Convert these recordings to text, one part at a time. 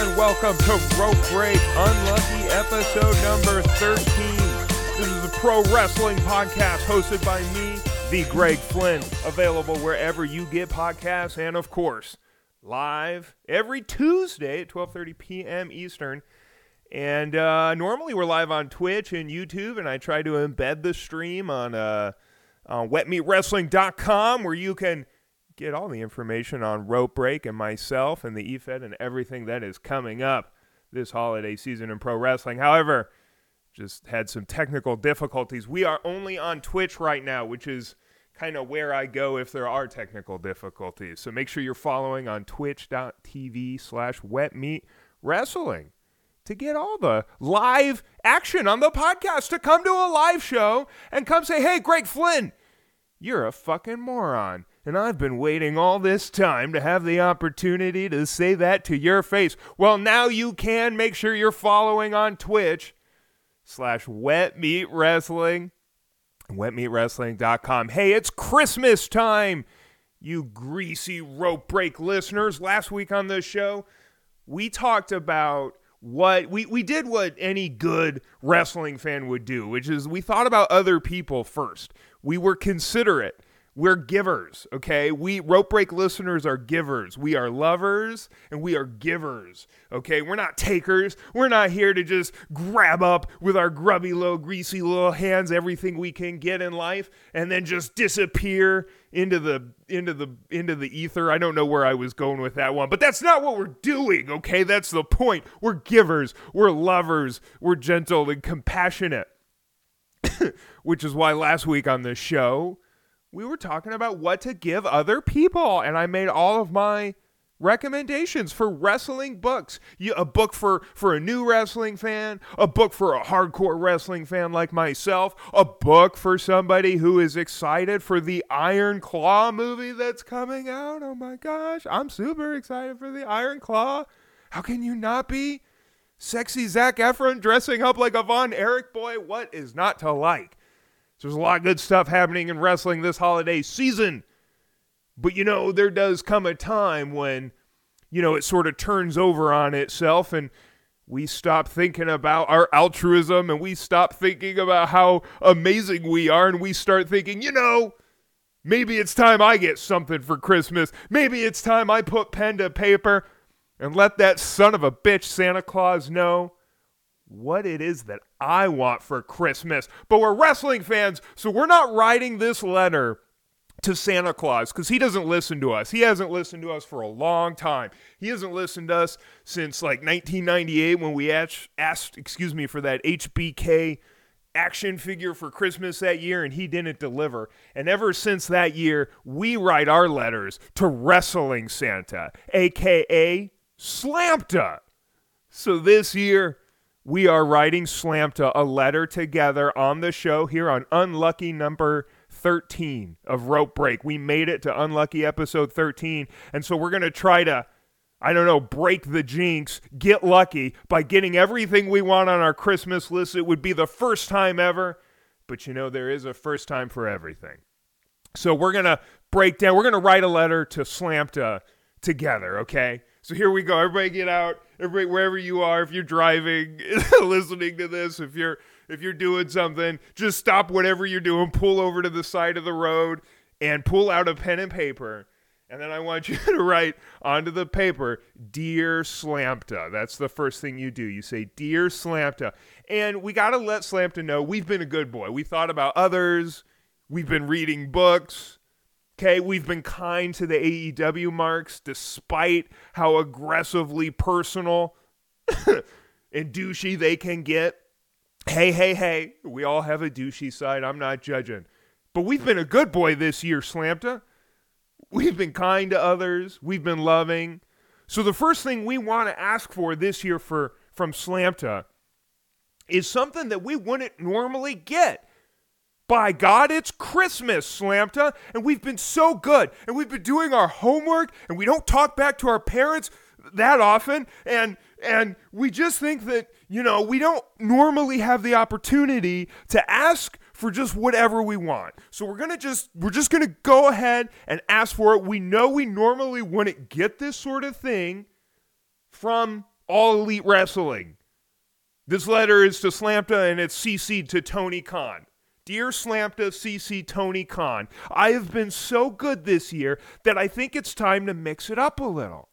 and welcome to Rope Break Unlucky episode number 13. This is a pro wrestling podcast hosted by me, the Greg Flynn, available wherever you get podcasts and of course, live every Tuesday at 12:30 p.m. Eastern. And uh, normally we're live on Twitch and YouTube, and I try to embed the stream on uh, on wetmeatwrestling.com where you can get all the information on Rope Break and myself and the EFED and everything that is coming up this holiday season in pro wrestling. However, just had some technical difficulties. We are only on Twitch right now, which is kind of where I go if there are technical difficulties. So make sure you're following on twitch.tv slash wetmeat wrestling to get all the live action on the podcast, to come to a live show and come say, hey, Greg Flynn, you're a fucking moron. And I've been waiting all this time to have the opportunity to say that to your face. Well, now you can. Make sure you're following on Twitch slash Wet Meat Wrestling, wetmeatwrestling.com. Hey, it's Christmas time, you greasy rope break listeners. Last week on the show, we talked about what we, we did what any good wrestling fan would do, which is we thought about other people first. We were considerate. We're givers, okay? We rope break listeners are givers. We are lovers and we are givers, okay? We're not takers. We're not here to just grab up with our grubby little greasy little hands everything we can get in life and then just disappear into the into the into the ether. I don't know where I was going with that one, but that's not what we're doing, okay? That's the point. We're givers. We're lovers. We're gentle and compassionate. Which is why last week on the show, we were talking about what to give other people, and I made all of my recommendations for wrestling books. You, a book for for a new wrestling fan, a book for a hardcore wrestling fan like myself, a book for somebody who is excited for the Iron Claw movie that's coming out. Oh my gosh, I'm super excited for the Iron Claw. How can you not be? Sexy Zac Efron dressing up like a Von Erich boy. What is not to like? So there's a lot of good stuff happening in wrestling this holiday season. But you know, there does come a time when, you know, it sort of turns over on itself and we stop thinking about our altruism and we stop thinking about how amazing we are and we start thinking, you know, maybe it's time I get something for Christmas. Maybe it's time I put pen to paper and let that son of a bitch Santa Claus know what it is that I want for Christmas. But we're wrestling fans, so we're not writing this letter to Santa Claus because he doesn't listen to us. He hasn't listened to us for a long time. He hasn't listened to us since like 1998 when we asked, excuse me, for that HBK action figure for Christmas that year and he didn't deliver. And ever since that year, we write our letters to Wrestling Santa, aka Slamta. So this year, we are writing Slamta a letter together on the show here on Unlucky number 13 of Rope Break. We made it to Unlucky episode 13. And so we're going to try to, I don't know, break the jinx, get lucky by getting everything we want on our Christmas list. It would be the first time ever. But you know, there is a first time for everything. So we're going to break down, we're going to write a letter to Slamta together, okay? So here we go. Everybody get out. Everybody wherever you are, if you're driving, listening to this, if you're if you're doing something, just stop whatever you're doing, pull over to the side of the road and pull out a pen and paper. And then I want you to write onto the paper, Dear Slamta. That's the first thing you do. You say, Dear Slamta. And we got to let Slamta know we've been a good boy. We thought about others. We've been reading books. Okay, we've been kind to the AEW marks despite how aggressively personal and douchey they can get. Hey, hey, hey, we all have a douchey side. I'm not judging. But we've been a good boy this year, Slamta. We've been kind to others. We've been loving. So the first thing we want to ask for this year for from Slamta is something that we wouldn't normally get. By God, it's Christmas, Slamta, and we've been so good, and we've been doing our homework, and we don't talk back to our parents that often, and and we just think that you know we don't normally have the opportunity to ask for just whatever we want. So we're gonna just we're just gonna go ahead and ask for it. We know we normally wouldn't get this sort of thing from All Elite Wrestling. This letter is to Slamta and it's CC'd to Tony Khan. Dear Slamta, CC, Tony Khan, I have been so good this year that I think it's time to mix it up a little.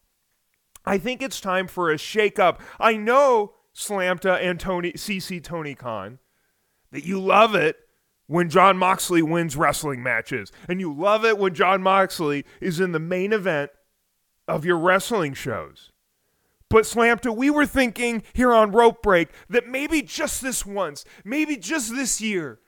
I think it's time for a shakeup. I know, Slamta and Tony, CC, Tony Khan, that you love it when Jon Moxley wins wrestling matches. And you love it when Jon Moxley is in the main event of your wrestling shows. But Slamta, we were thinking here on Rope Break that maybe just this once, maybe just this year,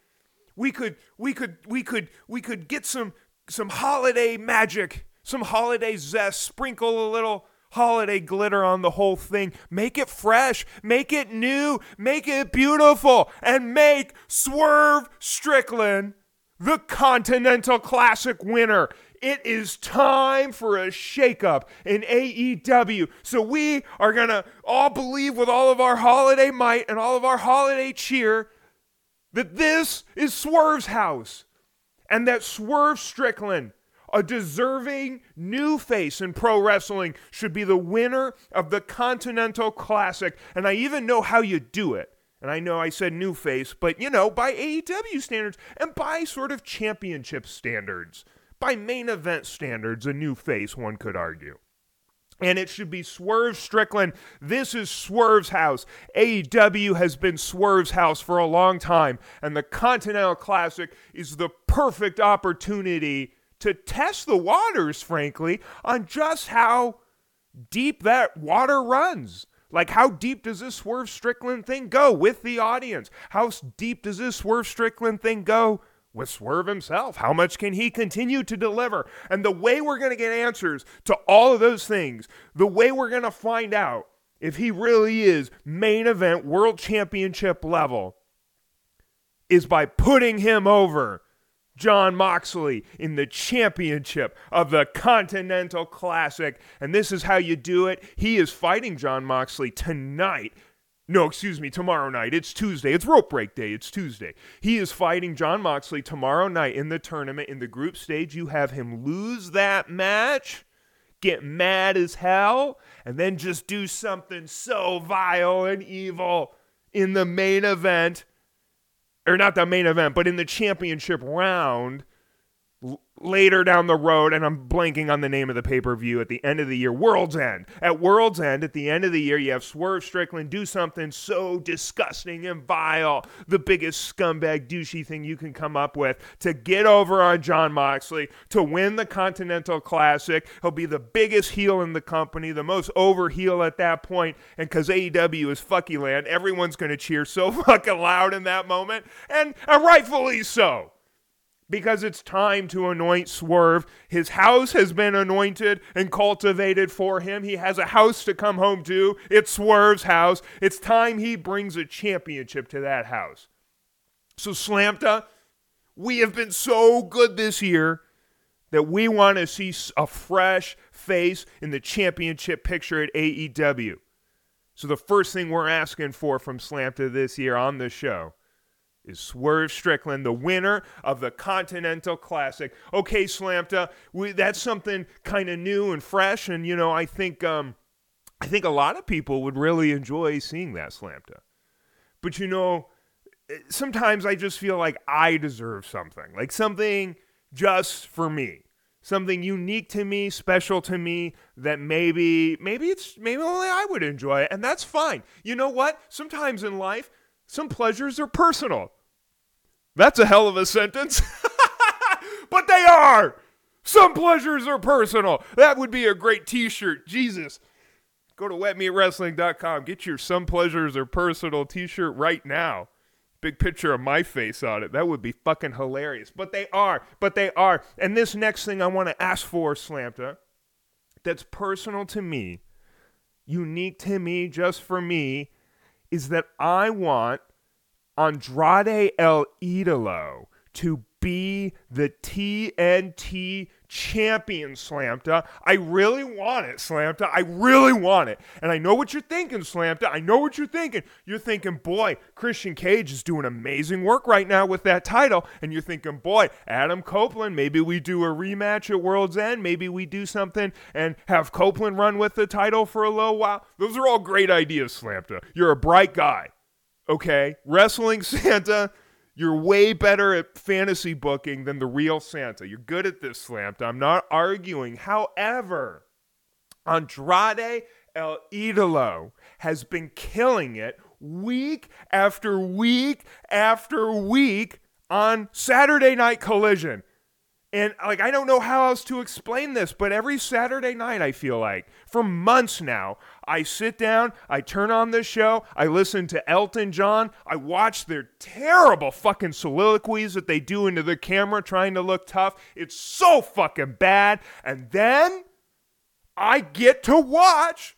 we could we could we could we could get some some holiday magic, some holiday zest, sprinkle a little holiday glitter on the whole thing. Make it fresh, make it new, make it beautiful, and make Swerve Strickland the Continental Classic winner. It is time for a shakeup in AEW. So we are going to all believe with all of our holiday might and all of our holiday cheer that this is Swerve's house and that Swerve Strickland a deserving new face in pro wrestling should be the winner of the Continental Classic. And I even know how you do it. And I know I said new face, but you know, by AEW standards and by sort of championship standards, by main event standards, a new face, one could argue. And it should be Swerve Strickland. This is Swerve's house. AEW has been Swerve's house for a long time. And the Continental Classic is the perfect opportunity to test the waters, frankly, on just how deep that water runs. Like, how deep does this Swerve Strickland thing go with the audience? How deep does this Swerve Strickland thing go with Swerve himself? How much can he continue to deliver? And the way we're going to get answers to all of those things, the way we're going to find out if he really is main event world championship level, is by putting him over Jon Moxley in the championship of the Continental Classic. And this is how you do it. He is fighting Jon Moxley tonight. No, excuse me, tomorrow night. It's Tuesday. It's rope break day. It's Tuesday. He is fighting Jon Moxley tomorrow night in the tournament. In the group stage, you have him lose that match, get mad as hell, and then just do something so vile and evil in the main event or not the main event, but in the championship round later down the road, and I'm blanking on the name of the pay per view at the end of the year, World's End. At World's End, at the end of the year, you have Swerve Strickland do something so disgusting and vile, the biggest scumbag douchey thing you can come up with to get over on Jon Moxley, to win the Continental Classic. He'll be the biggest heel in the company, the most over heel at that point, and because AEW is fucky land, everyone's going to cheer so fucking loud in that moment, and, and rightfully so because it's time to anoint Swerve. His house has been anointed and cultivated for him. He has a house to come home to. It's Swerve's house. It's time he brings a championship to that house. So, Slamta, we have been so good this year that we want to see a fresh face in the championship picture at AEW. So, the first thing we're asking for from Slamta this year on the show is Swerve Strickland, the winner of the Continental Classic. Okay, Slamta, we, that's something kind of new and fresh, and you know, I think um, I think a lot of people would really enjoy seeing that Slamta. But you know, sometimes I just feel like I deserve something, like something just for me. Something unique to me, special to me that maybe maybe it's maybe only I would enjoy it and that's fine. You know what? Sometimes in life some pleasures are personal. That's a hell of a sentence. but they are. Some pleasures are personal. That would be a great t shirt. Jesus. Go to wetmeatwrestling.com. Get your Some Pleasures Are Personal t shirt right now. Big picture of my face on it. That would be fucking hilarious. But they are. But they are. And this next thing I want to ask for, Slamta, that's personal to me, unique to me, just for me, is that I want Andrade El Idolo to be the TNT champion, Slamta. I really want it, Slamta. I really want it. And I know what you're thinking, Slamta. I know what you're thinking. You're thinking, boy, Christian Cage is doing amazing work right now with that title. And you're thinking, boy, Adam Copeland, maybe we do a rematch at World's End. Maybe we do something and have Copeland run with the title for a little while. Those are all great ideas, Slamta. You're a bright guy. Okay? Wrestling Santa you're way better at fantasy booking than the real Santa. You're good at this, Slamta. I'm not arguing. However, Andrade El Idolo has been killing it week after week after week on Saturday Night Collision. And like I don't know how else to explain this, but every Saturday night I feel like for months now, I sit down, I turn on this show, I listen to Elton John, I watch their terrible fucking soliloquies that they do into the camera trying to look tough. It's so fucking bad. And then I get to watch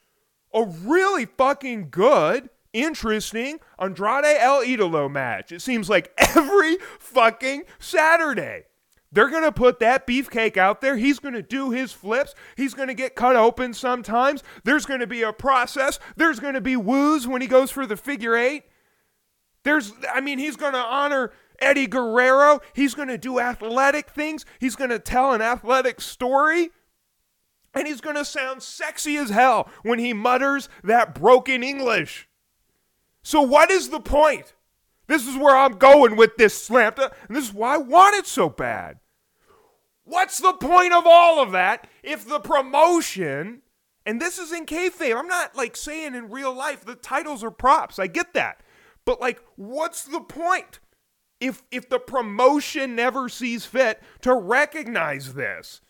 a really fucking good interesting Andrade El Idolo match. It seems like every fucking Saturday. They're going to put that beefcake out there. He's going to do his flips. He's going to get cut open sometimes. There's going to be a process. There's going to be woos when he goes for the figure eight. There's, I mean, he's going to honor Eddie Guerrero. He's going to do athletic things. He's going to tell an athletic story. And he's going to sound sexy as hell when he mutters that broken English. So, what is the point? This is where I'm going with this Slamta, uh, and this is why I want it so bad. What's the point of all of that if the promotion, and this is in kayfabe, I'm not like saying in real life the titles are props. I get that, but like, what's the point if if the promotion never sees fit to recognize this?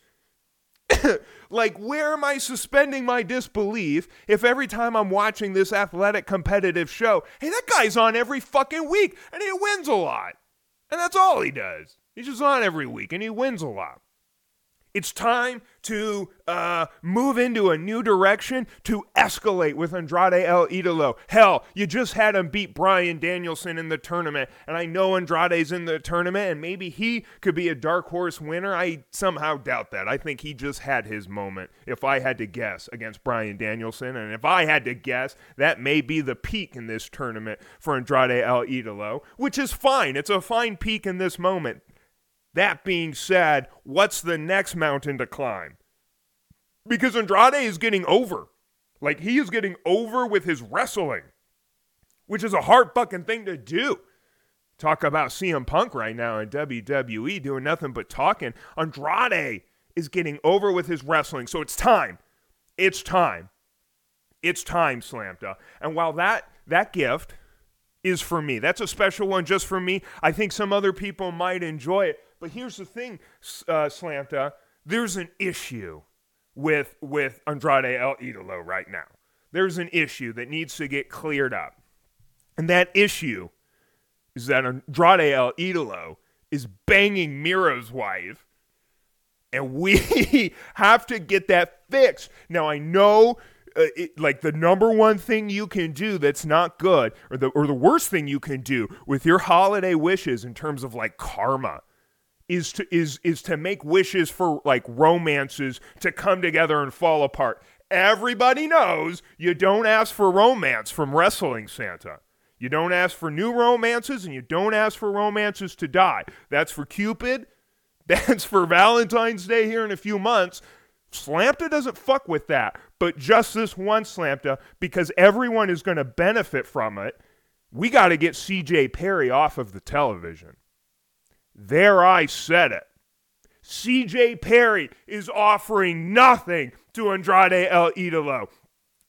like, where am I suspending my disbelief if every time I'm watching this athletic competitive show, hey, that guy's on every fucking week and he wins a lot. And that's all he does. He's just on every week and he wins a lot. It's time to uh, move into a new direction, to escalate with Andrade El Idolo. Hell, you just had him beat Bryan Danielson in the tournament, and I know Andrade's in the tournament, and maybe he could be a dark horse winner. I somehow doubt that. I think he just had his moment, if I had to guess, against Bryan Danielson. And if I had to guess, that may be the peak in this tournament for Andrade El Idolo, which is fine. It's a fine peak in this moment. That being said, what's the next mountain to climb? Because Andrade is getting over. Like, he is getting over with his wrestling, which is a hard fucking thing to do. Talk about CM Punk right now in WWE doing nothing but talking. Andrade is getting over with his wrestling. So it's time. It's time. It's time, Slamta. And while that that gift is for me, that's a special one just for me. I think some other people might enjoy it. But here's the thing, uh, Slamta. There's an issue with with Andrade El Idolo right now. There's an issue that needs to get cleared up, and that issue is that Andrade El Idolo is banging Miro's wife, and we have to get that fixed. Now I know. Uh, it, like the number one thing you can do that's not good, or the or the worst thing you can do with your holiday wishes in terms of like karma, is to is is to make wishes for like romances to come together and fall apart. Everybody knows you don't ask for romance from wrestling Santa. You don't ask for new romances and you don't ask for romances to die. That's for Cupid. That's for Valentine's Day here in a few months. Slamta doesn't fuck with that. But just this one Slamta, because everyone is going to benefit from it, we got to get CJ Perry off of the television. There I said it. CJ Perry is offering nothing to Andrade El Idolo.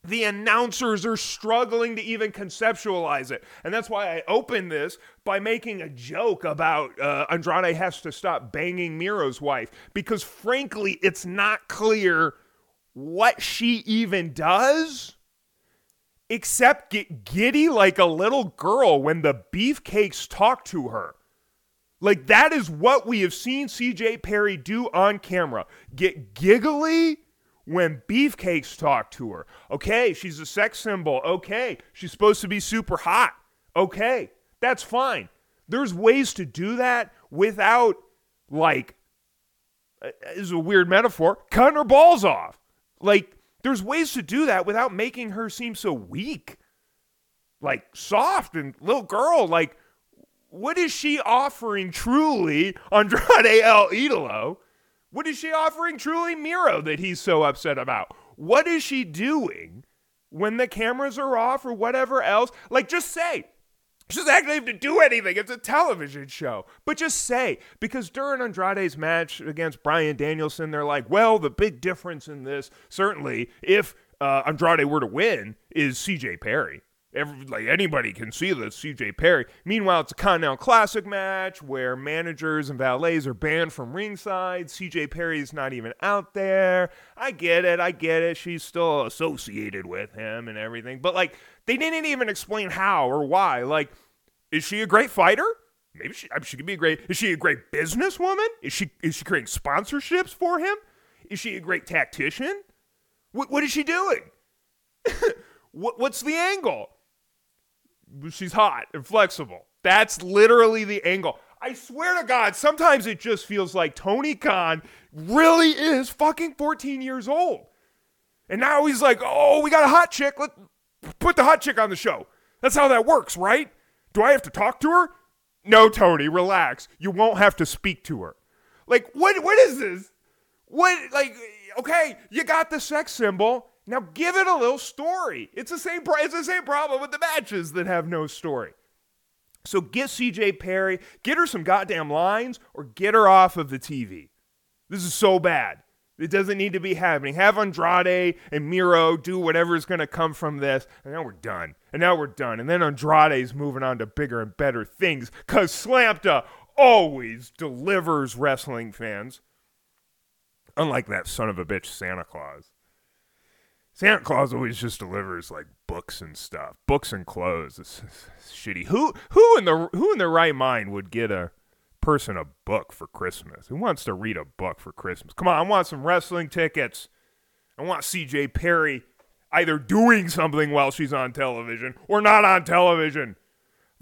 The announcers are struggling to even conceptualize it. And that's why I opened this by making a joke about uh, Andrade has to stop banging Miro's wife. Because frankly, it's not clear what she even does except get giddy like a little girl when the beefcakes talk to her. Like that is what we have seen CJ Perry do on camera. Get giggly when beefcakes talk to her. Okay, she's a sex symbol. Okay, she's supposed to be super hot. Okay, that's fine. There's ways to do that without like uh, is a weird metaphor, cutting her balls off. Like, there's ways to do that without making her seem so weak, like soft and little girl. Like, what is she offering truly Andrade El Idolo? What is she offering truly Miro that he's so upset about? What is she doing when the cameras are off or whatever else? Like, just say, she doesn't actually have to do anything. It's a television show. But just say, because during Andrade's match against Bryan Danielson, they're like, well, the big difference in this, certainly, if uh, Andrade were to win, is CJ Perry. Every, like anybody can see this CJ Perry. Meanwhile, it's a Continental Classic match where managers and valets are banned from ringside. CJ Perry's not even out there. I get it. I get it. She's still associated with him and everything. But like, they didn't even explain how or why. Like, is she a great fighter? Maybe she. I mean, she could be a great. Is she a great businesswoman? Is she? Is she creating sponsorships for him? Is she a great tactician? What What is she doing? what What's the angle? She's hot and flexible. That's literally the angle. I swear to God, sometimes it just feels like Tony Khan really is fucking 14 years old. And now he's like, oh, we got a hot chick. Let put the hot chick on the show. That's how that works, right? Do I have to talk to her? No, Tony, relax. You won't have to speak to her. Like, what what is this? What like okay, you got the sex symbol. Now give it a little story. It's the same. It's the same problem with the matches that have no story. So get CJ Perry, get her some goddamn lines, or get her off of the TV. This is so bad. It doesn't need to be happening. Have Andrade and Miro do whatever is going to come from this, and now we're done. And now we're done. And then Andrade's moving on to bigger and better things because Slamta always delivers wrestling fans. Unlike that son of a bitch Santa Claus. Santa Claus always just delivers like books and stuff, books and clothes. It's, it's, shitty. Who who in the who in their right mind would get a person a book for Christmas? Who wants to read a book for Christmas? Come on, I want some wrestling tickets. I want C.J. Perry either doing something while she's on television or not on television.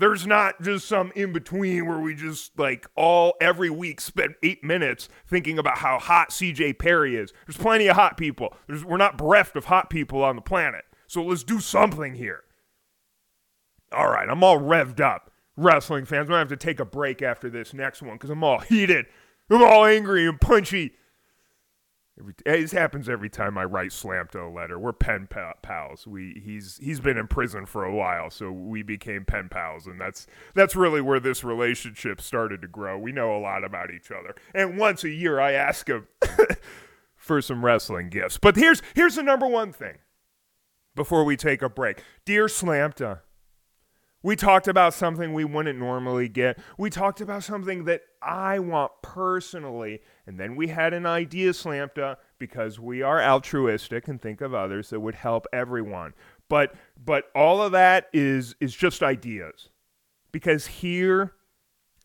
There's not just some in between where we just like all every week spend eight minutes thinking about how hot CJ Perry is. There's plenty of hot people. There's, we're not bereft of hot people on the planet. So let's do something here. All right, I'm all revved up. Wrestling fans, I'm gonna have to take a break after this next one because I'm all heated. I'm all angry and punchy. Every, eh, it happens every time I write Slamta a letter. We're pen pals. We he's he's been in prison for a while, so we became pen pals, and that's that's really where this relationship started to grow. We know a lot about each other, and once a year I ask him for some wrestling gifts. But here's here's the number one thing. Before we take a break, dear Slamta, we talked about something we wouldn't normally get. We talked about something that I want personally. And then we had an idea slammed because we are altruistic and think of others that would help everyone. But but all of that is is just ideas. Because here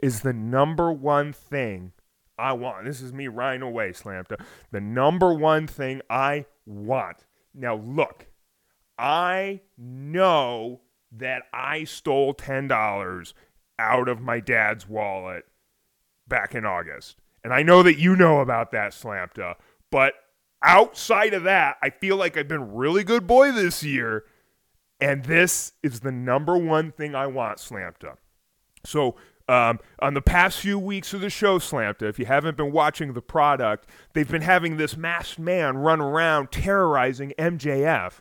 is the number one thing I want. This is me right away, Slamta. The number one thing I want. Now look, I know that I stole $10 out of my dad's wallet back in August. And I know that you know about that, Slamta. But outside of that, I feel like I've been really good boy this year. And this is the number one thing I want, Slamta. So, um, on the past few weeks of the show, Slamta, if you haven't been watching the product, they've been having this masked man run around terrorizing MJF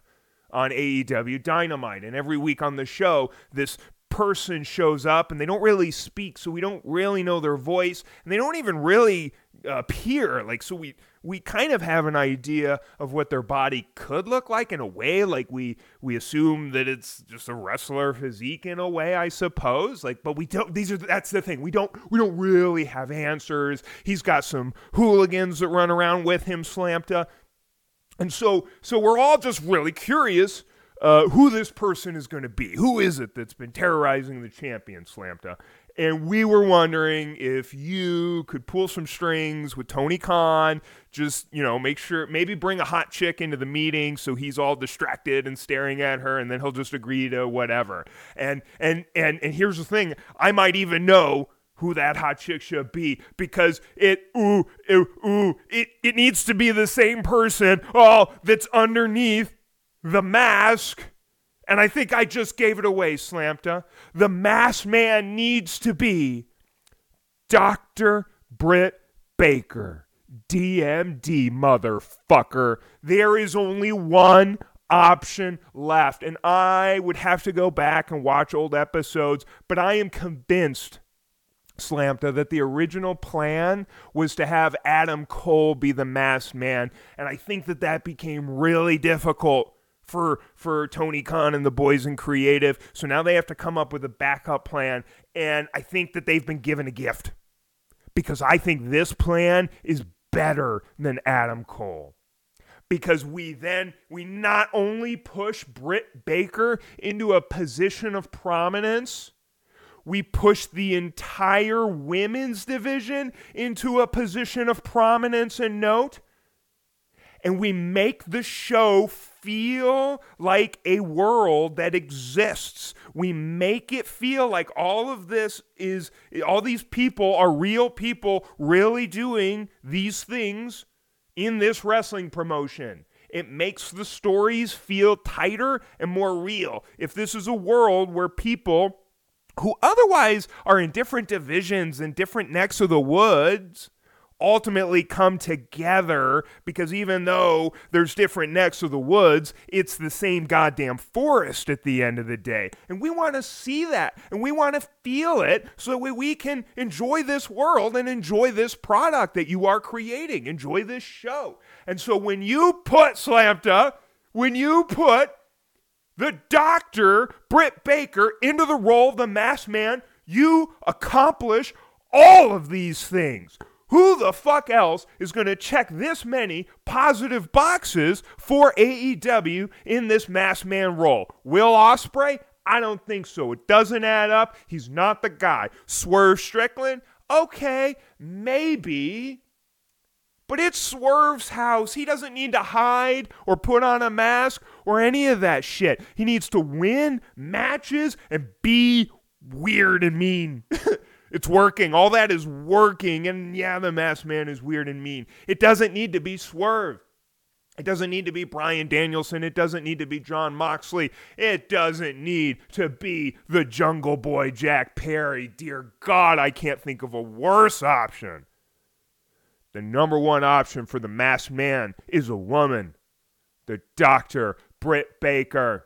on AEW Dynamite. And every week on the show, this person shows up and they don't really speak, so we don't really know their voice, and they don't even really appear. Like, so we we kind of have an idea of what their body could look like in a way. Like we we assume that it's just a wrestler physique in a way, I suppose. Like, but we don't. These are that's the thing. We don't we don't really have answers. He's got some hooligans that run around with him, Slamta. Uh, And so, so we're all just really curious uh, who this person is going to be. Who is it that's been terrorizing the champion, Slamta? And we were wondering if you could pull some strings with Tony Khan, just, you know, make sure, maybe bring a hot chick into the meeting so he's all distracted and staring at her and then he'll just agree to whatever. And, and, and, and here's the thing I might even know who that hot chick should be because it ooh ooh ooh it, it needs to be the same person oh that's underneath the mask and I think I just gave it away, Slamta. The masked man needs to be Dr. Britt Baker. DMD, motherfucker. There is only one option left. And I would have to go back and watch old episodes, but I am convinced, Slamta, that the original plan was to have Adam Cole be the masked man. And I think that that became really difficult for for Tony Khan and the boys in creative. So now they have to come up with a backup plan and I think that they've been given a gift. Because I think this plan is better than Adam Cole because we then we not only push Britt Baker into a position of prominence, we push the entire women's division into a position of prominence and note, and we make the show feel like a world that exists. We make it feel like all of this is all these people are real people really doing these things in this wrestling promotion. It makes the stories feel tighter and more real. If this is a world where people who otherwise are in different divisions and different necks of the woods ultimately come together because even though there's different necks of the woods, it's the same goddamn forest at the end of the day. And we want to see that and we want to feel it so that we can enjoy this world and enjoy this product that you are creating, enjoy this show. And so when you put Slamta, when you put the doctor, Britt Baker, into the role of the masked man, you accomplish all of these things. Who the fuck else is going to check this many positive boxes for AEW in this masked man role? Will Ospreay? I don't think so. It doesn't add up. He's not the guy. Swerve Strickland? Okay, maybe. But it's Swerve's house. He doesn't need to hide or put on a mask or any of that shit. He needs to win matches and be weird and mean. It's working. All that is working. And yeah, the masked man is weird and mean. It doesn't need to be Swerve. It doesn't need to be Bryan Danielson. It doesn't need to be Jon Moxley. It doesn't need to be the Jungle Boy Jack Perry. Dear God, I can't think of a worse option. The number one option for the masked man is a woman, the doctor, Britt Baker.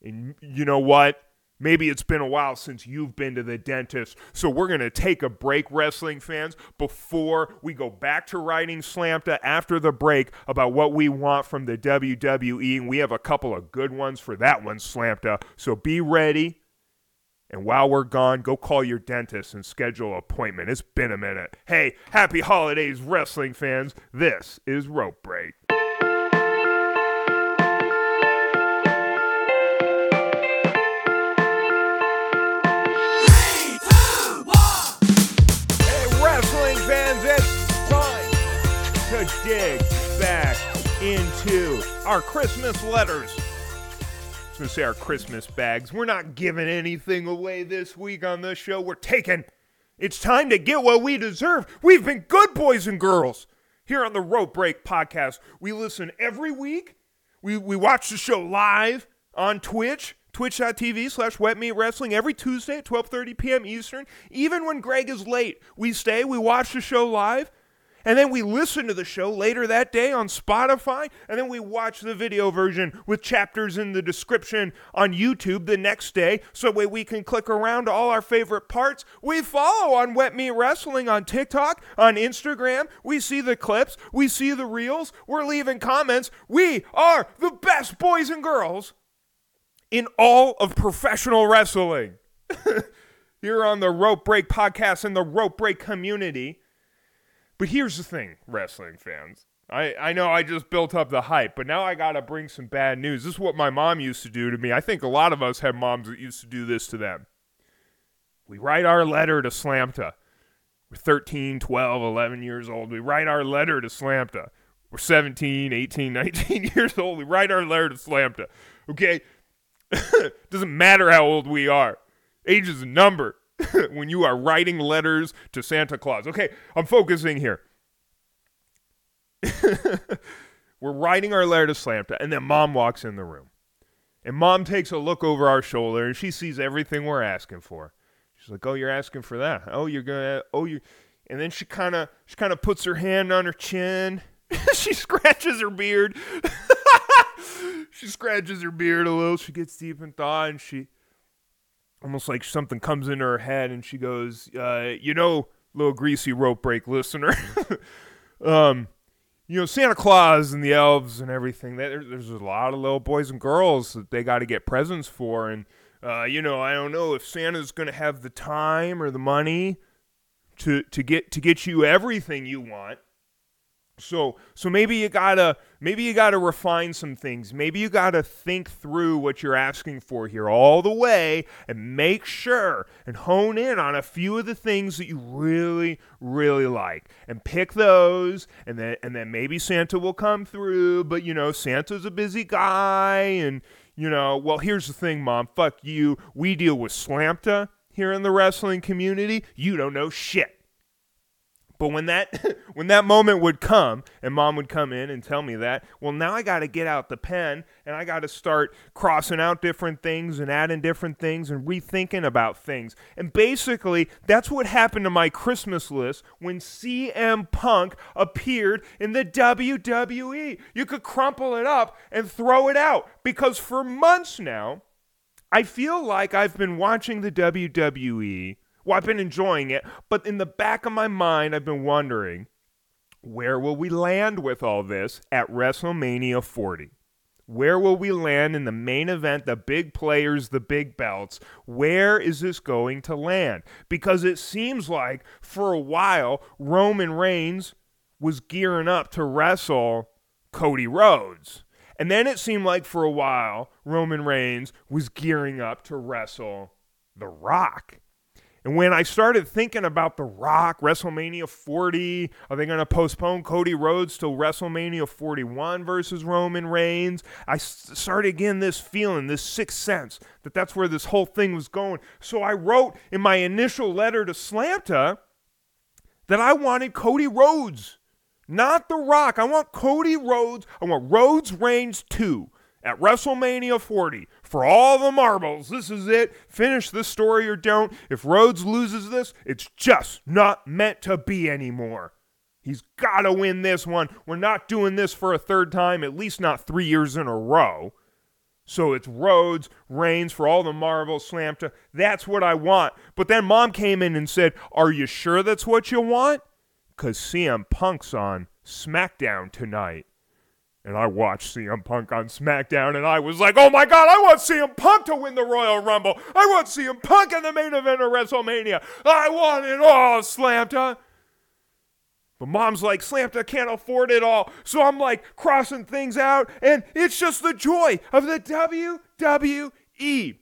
And you know what? Maybe it's been a while since you've been to the dentist. So we're going to take a break, wrestling fans, before we go back to writing Slamta after the break about what we want from the WWE. And we have a couple of good ones for that one, Slamta. So be ready. And while we're gone, go call your dentist and schedule an appointment. It's been a minute. Hey, happy holidays, wrestling fans. This is Rope Break. Dig back into our Christmas letters. I was going to say our Christmas bags. We're not giving anything away this week on this show. We're taking. It's time to get what we deserve. We've been good boys and girls here on the Rope Break podcast. We listen every week. We, we watch the show live on Twitch twitch.tv slash wet meat wrestling every tuesday at 12.30 p.m eastern even when greg is late we stay we watch the show live and then we listen to the show later that day on Spotify. And then we watch the video version with chapters in the description on YouTube the next day. So way we can click around to all our favorite parts. We follow on Wet Meat Wrestling on TikTok, on Instagram. We see the clips. We see the reels. We're leaving comments. We are the best boys and girls in all of professional wrestling. Here on the Rope Break podcast and the Rope Break community. But here's the thing, wrestling fans. I, I know I just built up the hype, but now I got to bring some bad news. This is what my mom used to do to me. I think a lot of us have moms that used to do this to them. We write our letter to Slamta. We're 13, 12, 11 years old. We write our letter to Slamta. We're 17, 18, 19 years old. We write our letter to Slamta. Okay? Doesn't matter how old we are. Age is a number. when you are writing letters to Santa Claus. Okay, I'm focusing here. We're writing our letter to Santa, and then mom walks in the room. And mom takes a look over our shoulder and she sees everything we're asking for. She's like, "Oh, you're asking for that? Oh, you're gonna? Oh, you?" And then she kind of she kind of puts her hand on her chin. she scratches her beard. she scratches her beard a little. She gets deep in thought, and she almost like something comes into her head, and she goes, uh, "You know, little greasy rope break listener." um, you know, Santa Claus and the elves and everything. There's a lot of little boys and girls that they got to get presents for, and uh, you know, I don't know if Santa's going to have the time or the money to to get to get you everything you want. So so maybe you gotta maybe you gotta refine some things. Maybe you gotta think through what you're asking for here all the way and make sure and hone in on a few of the things that you really, really like. And pick those and then and then maybe Santa will come through, but you know, Santa's a busy guy and you know, well here's the thing, mom, fuck you. We deal with Slamta here in the wrestling community. You don't know shit. But when that when that moment would come and mom would come in and tell me that, well now I got to get out the pen and I got to start crossing out different things and adding different things and rethinking about things. And basically, that's what happened to my Christmas list when CM Punk appeared in the WWE. You could crumple it up and throw it out because for months now I feel like I've been watching the WWE well, I've been enjoying it, but in the back of my mind, I've been wondering where will we land with all this at WrestleMania 40? Where will we land in the main event, the big players, the big belts? Where is this going to land? Because it seems like for a while, Roman Reigns was gearing up to wrestle Cody Rhodes. And then it seemed like for a while, Roman Reigns was gearing up to wrestle The Rock. And when I started thinking about The Rock, WrestleMania 40, are they going to postpone Cody Rhodes till WrestleMania 41 versus Roman Reigns? I started getting this feeling, this sixth sense, that that's where this whole thing was going. So I wrote in my initial letter to Slamta that I wanted Cody Rhodes, not The Rock. I want Cody Rhodes. I want Rhodes Reigns 2 at WrestleMania 40 for all the marbles. This is it. Finish this story or don't. If Rhodes loses this, it's just not meant to be anymore. He's got to win this one. We're not doing this for a third time, at least not three years in a row. So it's Rhodes, Reigns for all the marbles, Slamta. That's what I want. But then mom came in and said, Are you sure that's what you want? Because CM Punk's on SmackDown tonight. And I watched CM Punk on SmackDown, and I was like, oh my God, I want CM Punk to win the Royal Rumble. I want CM Punk in the main event of WrestleMania. I want it all, Slamta. But mom's like, Slamta can't afford it all. So I'm like crossing things out, and it's just the joy of the WWE.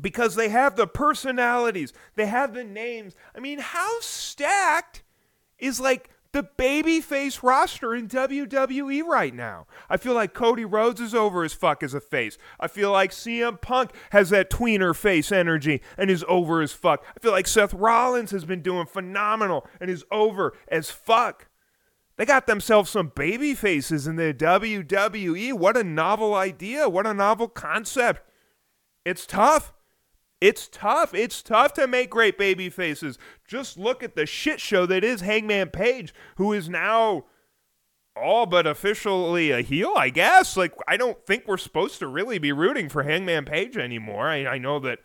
Because they have the personalities, they have the names. I mean, how stacked is like the babyface roster in WWE right now. I feel like Cody Rhodes is over as fuck as a face. I feel like CM Punk has that tweener face energy and is over as fuck. I feel like Seth Rollins has been doing phenomenal and is over as fuck. They got themselves some baby faces in the WWE. What a novel idea. What a novel concept. It's tough. It's tough. It's tough to make great baby faces. Just look at the shit show that is Hangman Page, who is now all but officially a heel, I guess. Like, I don't think we're supposed to really be rooting for Hangman Page anymore. I, I know that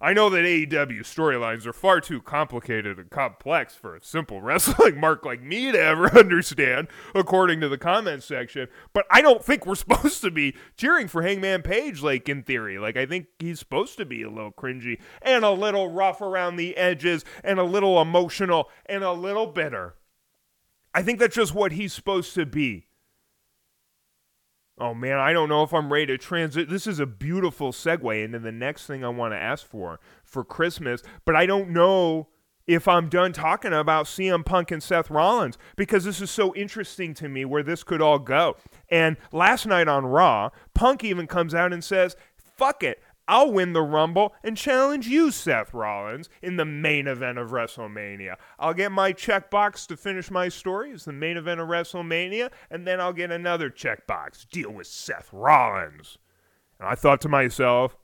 I know that AEW storylines are far too complicated and complex for a simple wrestling mark like me to ever understand, according to the comment section. But I don't think we're supposed to be cheering for Hangman Page, like in theory. Like, I think he's supposed to be a little cringy and a little rough around the edges and a little emotional and a little bitter. I think that's just what he's supposed to be. Oh man, I don't know if I'm ready to transit. This is a beautiful segue into the next thing I want to ask for for Christmas, but I don't know if I'm done talking about CM Punk and Seth Rollins because this is so interesting to me where this could all go. And last night on Raw, Punk even comes out and says, "Fuck it. I'll win the Rumble and challenge you, Seth Rollins, in the main event of WrestleMania. I'll get my checkbox to finish my story as the main event of WrestleMania, and then I'll get another checkbox. Deal with Seth Rollins. And I thought to myself,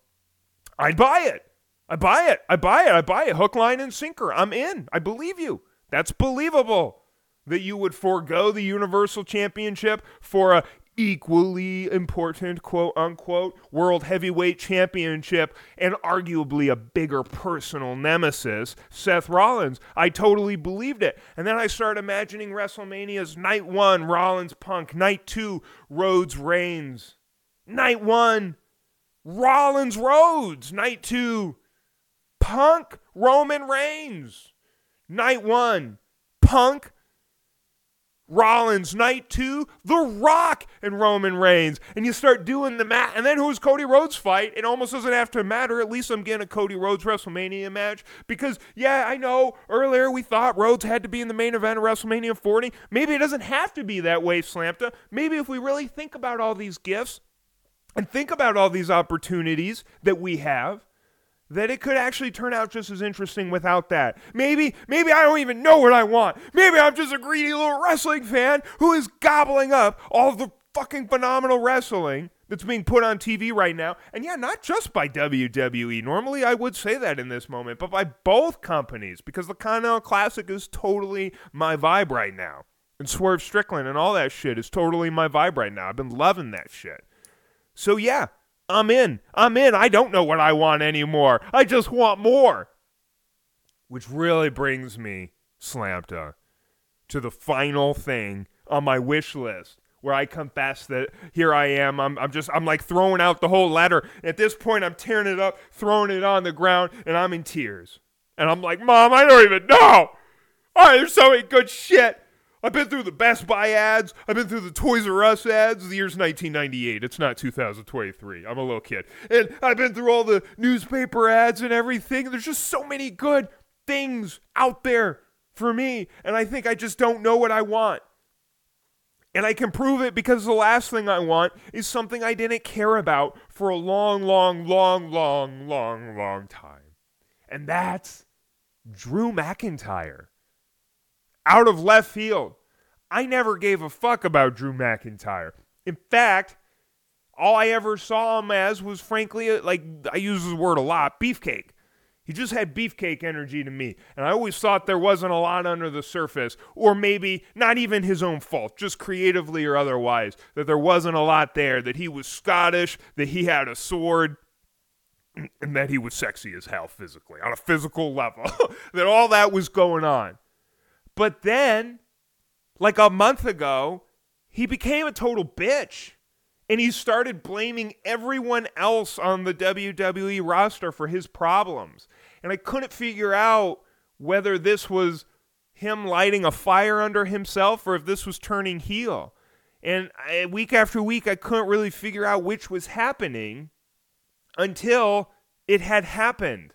I'd buy it. I buy it. I buy it. I buy it. Hook, line, and sinker. I'm in. I believe you. That's believable that you would forego the Universal Championship for a equally important quote unquote world heavyweight championship and arguably a bigger personal nemesis Seth Rollins. I totally believed it. And then I started imagining WrestleMania's night 1 Rollins Punk. Night 2 Rhodes Reigns. Night 1 Rollins Rhodes. Night 2 Punk Roman Reigns. Night 1 Punk Rollins, night two, The Rock and Roman Reigns. And you start doing the math. And then who's Cody Rhodes fight? It almost doesn't have to matter. At least I'm getting a Cody Rhodes WrestleMania match. Because, yeah, I know earlier we thought Rhodes had to be in the main event of WrestleMania 40. Maybe it doesn't have to be that way, Slamta. Maybe if we really think about all these gifts and think about all these opportunities that we have, that it could actually turn out just as interesting without that. Maybe, maybe I don't even know what I want. Maybe I'm just a greedy little wrestling fan who is gobbling up all the fucking phenomenal wrestling that's being put on TV right now. And yeah, not just by WWE. Normally I would say that in this moment, but by both companies because the Continental Classic is totally my vibe right now. And Swerve Strickland and all that shit is totally my vibe right now. I've been loving that shit. So yeah, I'm in. I'm in. I don't know what I want anymore. I just want more. Which really brings me, Slamta, to the final thing on my wish list where I confess that here I am. I'm, I'm just, I'm like throwing out the whole letter. At this point, I'm tearing it up, throwing it on the ground, and I'm in tears. And I'm like, Mom, I don't even know. Oh, there's so many good shit. I've been through the Best Buy ads. I've been through the Toys R Us ads. The year's 1998. It's not 2023. I'm a little kid. And I've been through all the newspaper ads and everything. There's just so many good things out there for me. And I think I just don't know what I want. And I can prove it because the last thing I want is something I didn't care about for a long, long, long, long, long, long time. And that's Drew McIntyre out of left field. I never gave a fuck about Drew McIntyre. In fact, all I ever saw him as was frankly, uh, like, I use the word a lot beefcake. He just had beefcake energy to me. And I always thought there wasn't a lot under the surface, or maybe not even his own fault, just creatively or otherwise, that there wasn't a lot there, that he was Scottish, that he had a sword, and that he was sexy as hell physically, on a physical level, that all that was going on. But then, like a month ago, he became a total bitch. And he started blaming everyone else on the WWE roster for his problems. And I couldn't figure out whether this was him lighting a fire under himself or if this was turning heel. And I, week after week, I couldn't really figure out which was happening until it had happened.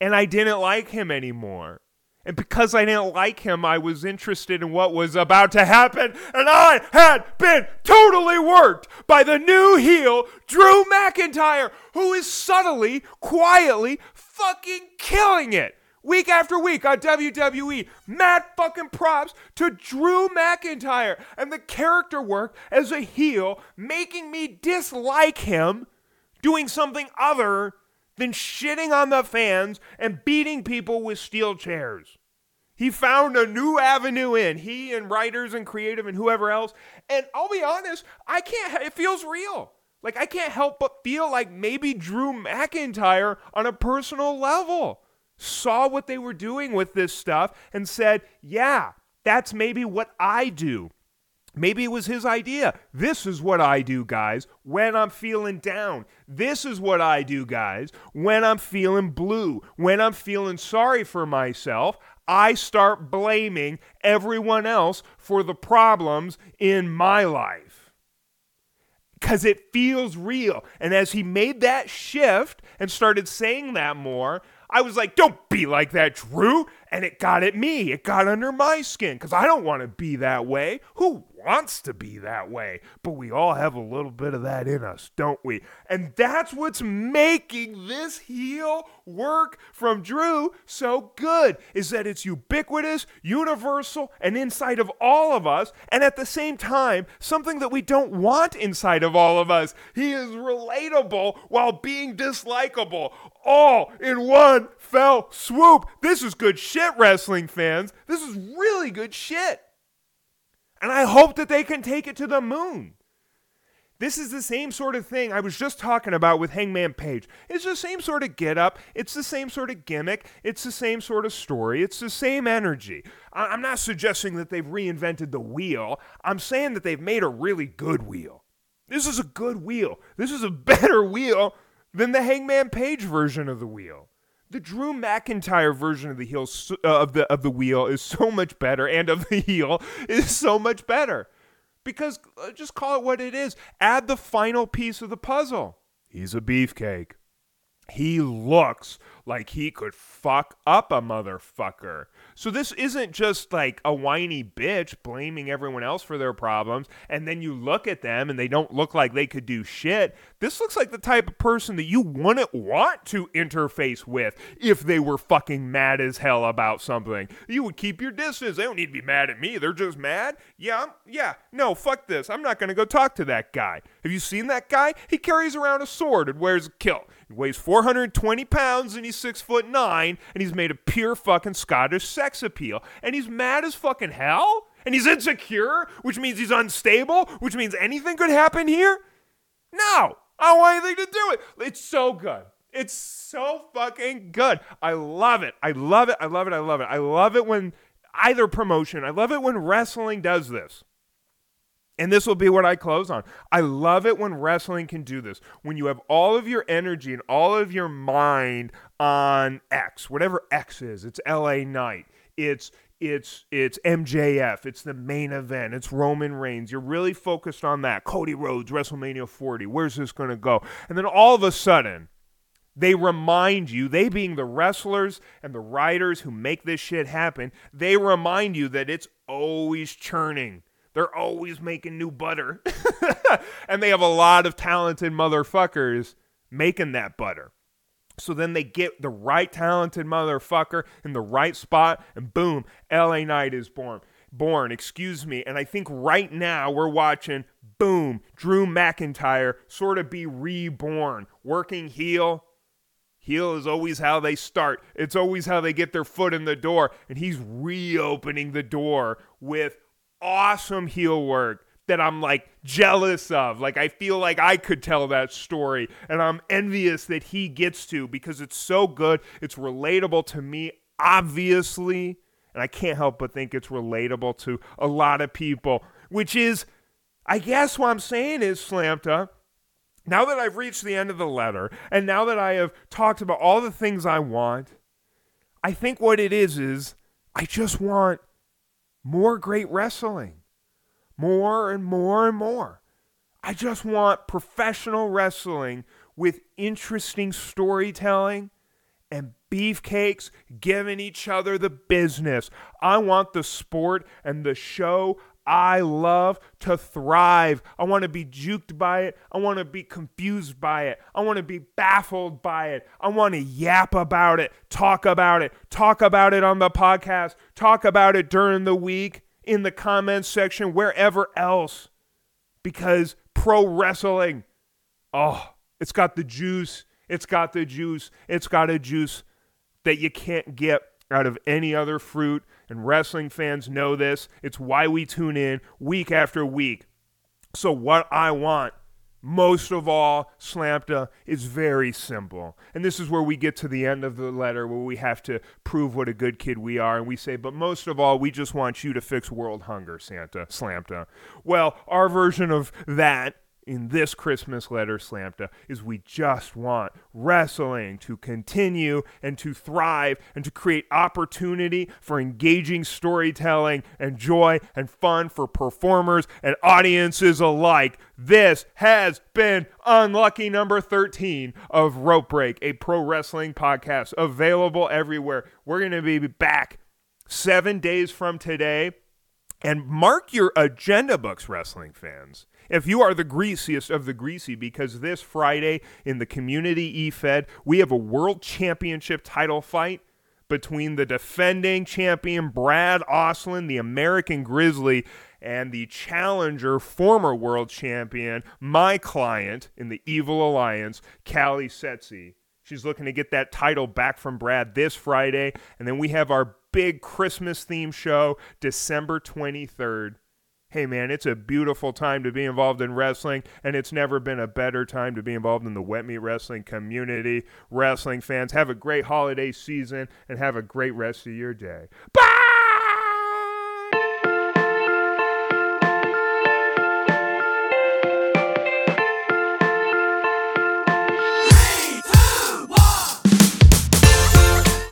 And I didn't like him anymore. And because I didn't like him, I was interested in what was about to happen. And I had been totally worked by the new heel, Drew McIntyre, who is subtly, quietly fucking killing it. Week after week on WWE, mad fucking props to Drew McIntyre and the character work as a heel, making me dislike him doing something other than shitting on the fans and beating people with steel chairs. He found a new avenue in, he and writers and creative and whoever else. And I'll be honest, I can't, it feels real. Like, I can't help but feel like maybe Drew McIntyre, on a personal level, saw what they were doing with this stuff and said, yeah, that's maybe what I do. Maybe it was his idea. This is what I do, guys, when I'm feeling down. This is what I do, guys, when I'm feeling blue, when I'm feeling sorry for myself. I start blaming everyone else for the problems in my life. Because it feels real. And as he made that shift and started saying that more, I was like, don't be like that, Drew. and it got at me. It got under my skin because I don't want to be that way. Who wants to be that way? But we all have a little bit of that in us, don't we? And that's what's making this heel work from Drew so good is that it's ubiquitous, universal, and inside of all of us, and at the same time, something that we don't want inside of all of us. He is relatable while being dislikable, all in one fell swoop. This is good shit, wrestling fans. This is really good shit. And I hope that they can take it to the moon. This is the same sort of thing I was just talking about with Hangman Page. It's the same sort of get up, it's the same sort of gimmick, it's the same sort of story, it's the same energy. I- am not suggesting that they've reinvented the wheel, I'm saying that they've made a really good wheel. This is a good wheel. This is a better wheel than the Hangman Page version of the wheel. The Drew McIntyre version of the heel uh, of the of the wheel is so much better, and of the heel is so much better. Because uh, just call it what it is. Add the final piece of the puzzle. He's a beefcake. He looks like he could fuck up a motherfucker. So this isn't just like a whiny bitch blaming everyone else for their problems, and then you look at them and they don't look like they could do shit. This looks like the type of person that you wouldn't want to interface with if they were fucking mad as hell about something. You would keep your distance. They don't need to be mad at me. They're just mad. Yeah, I'm, yeah. No, fuck this. I'm not gonna go talk to that guy. Have you seen that guy? He carries around a sword and wears a kilt. He weighs 420 pounds and he's six foot nine, and he's made a pure fucking Scottish sex appeal, and he's mad as fucking hell, and he's insecure, which means he's unstable, which means anything could happen here. No, I don't want anything to do with it. It's so good. It's so fucking good. I love it. I love it. I love it. I love it. I love it when either promotion, I love it when wrestling does this. And this will be what I close on. I love it when wrestling can do this. When you have all of your energy and all of your mind on X, whatever X is. It's LA Knight. It's it's it's MJF, it's the main event, it's Roman Reigns. You're really focused on that. Cody Rhodes, WrestleMania 40. Where's this going to go? And then all of a sudden, they remind you, they being the wrestlers and the writers who make this shit happen, they remind you that it's always churning. They're always making new butter. and they have a lot of talented motherfuckers making that butter. So then they get the right talented motherfucker in the right spot, and boom, LA Knight is born. Born, excuse me. And I think right now we're watching, boom, Drew McIntyre sort of be reborn, working heel. Heel is always how they start. It's always how they get their foot in the door. And he's reopening the door with awesome heel work that I'm like jealous of. Like I feel like I could tell that story and I'm envious that he gets to because it's so good. It's relatable to me obviously, and I can't help but think it's relatable to a lot of people, which is I guess what I'm saying is Slamta now that I've reached the end of the letter and now that I have talked about all the things I want, I think what it is is I just want more great wrestling more and more and more. I just want professional wrestling with interesting storytelling and beefcakes giving each other the business. I want the sport and the show I love to thrive. I want to be juked by it. I want to be confused by it. I want to be baffled by it. I want to yap about it, talk about it, talk about it on the podcast, talk about it during the week in the comments section, wherever else. Because pro wrestling, oh, it's got the juice. It's got the juice. It's got a juice that you can't get out of any other fruit. And wrestling fans know this. It's why we tune in week after week. So, what I want most of all, Slamta is very simple. And this is where we get to the end of the letter where we have to prove what a good kid we are. And we say, but most of all, we just want you to fix world hunger, Santa, Slamta. Well, our version of that in this Christmas letter, Slamta, is we just want wrestling to continue and to thrive and to create opportunity for engaging storytelling and joy and fun for performers and audiences alike. This has been Unlucky number 13 of Rope Break, a pro wrestling podcast available everywhere. We're going to be back seven days from today. And mark your agenda books, wrestling fans if you are the greasiest of the greasy, because this Friday in the Community E-Fed, we have a world championship title fight between the defending champion Brad Oslin, the American Grizzly, and the challenger, former world champion, my client in the Evil Alliance, Callie Setzi. She's looking to get that title back from Brad this Friday. And then we have our big Christmas theme show December 23rd hey man, it's a beautiful time to be involved in wrestling, and it's never been a better time to be involved in the wet meat wrestling community. Wrestling fans, have a great holiday season and have a great rest of your day. Bye!